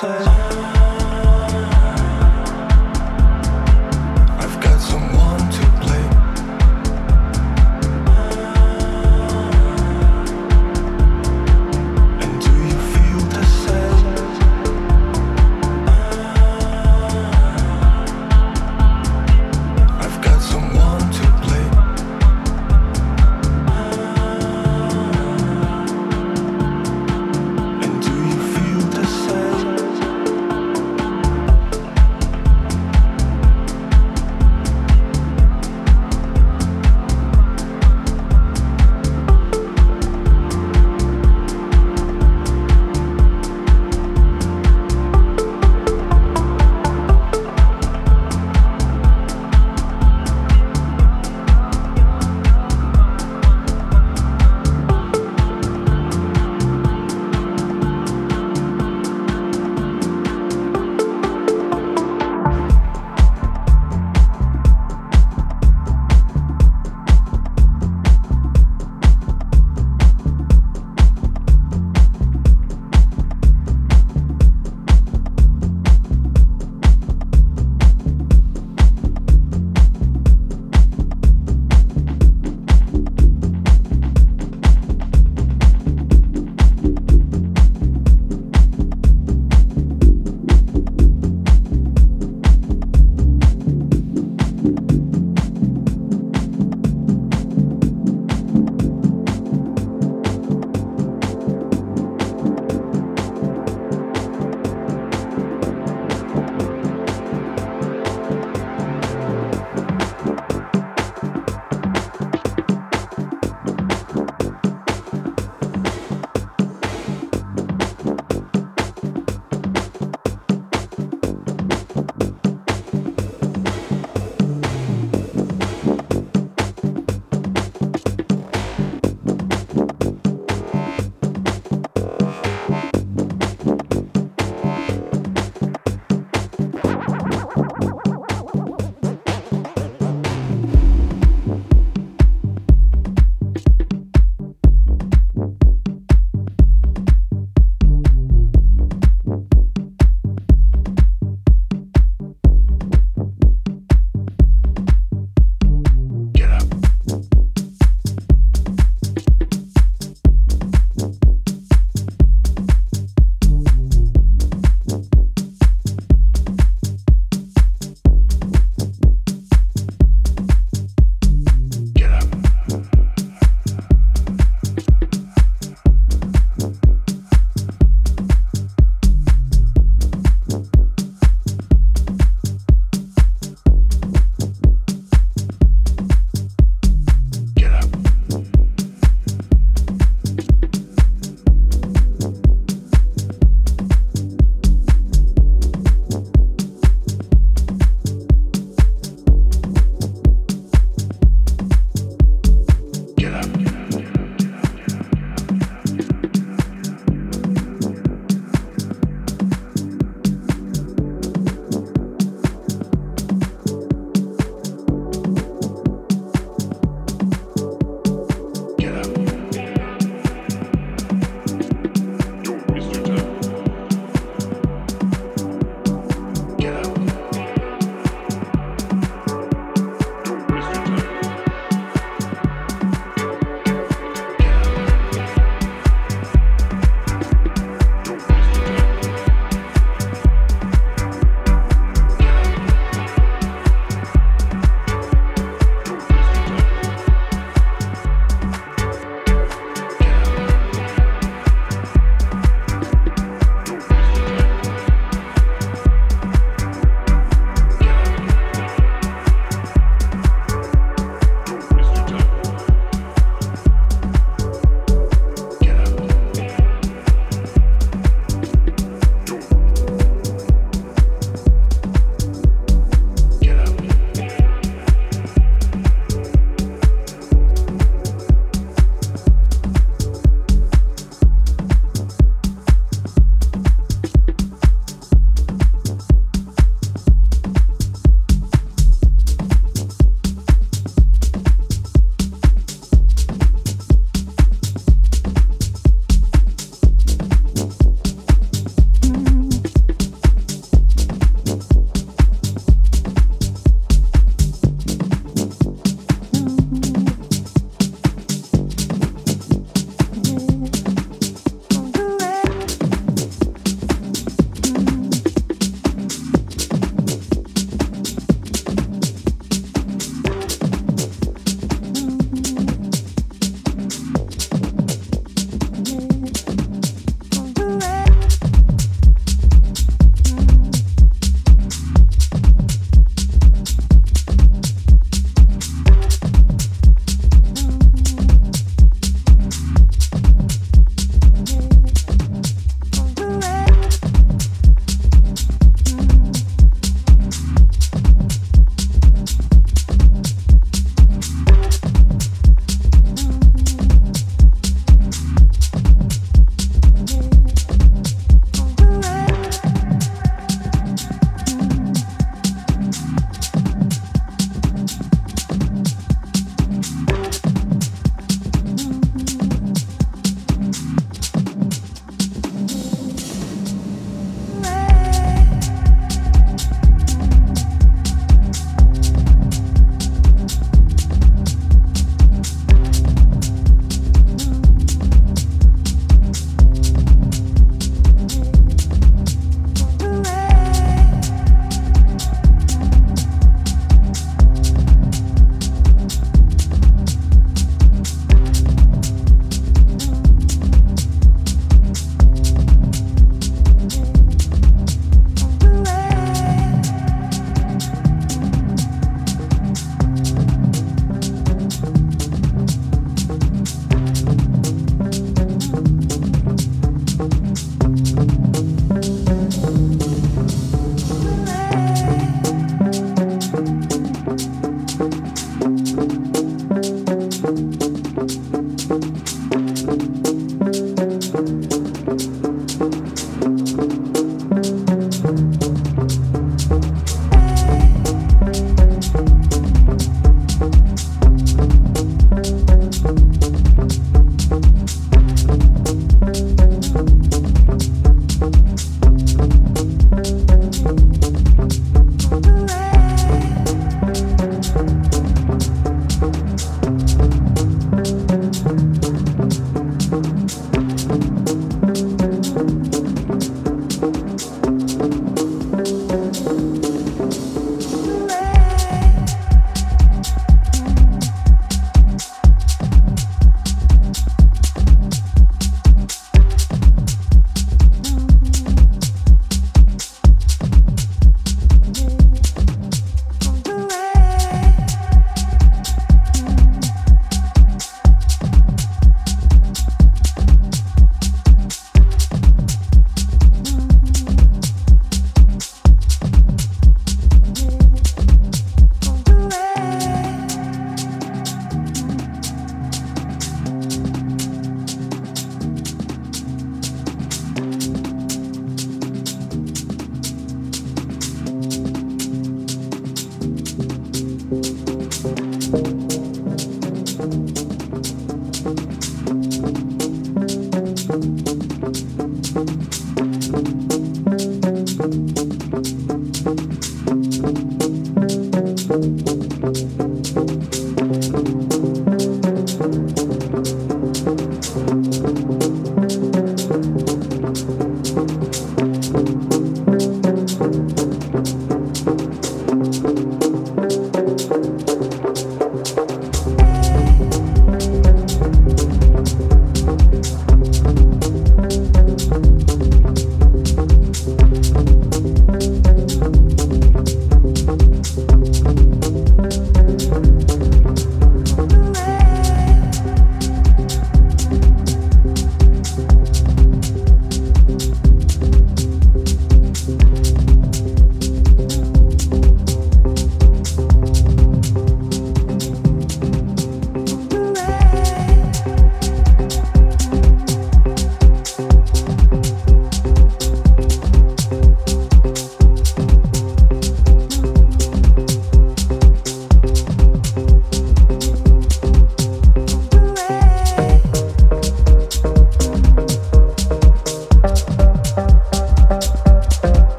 first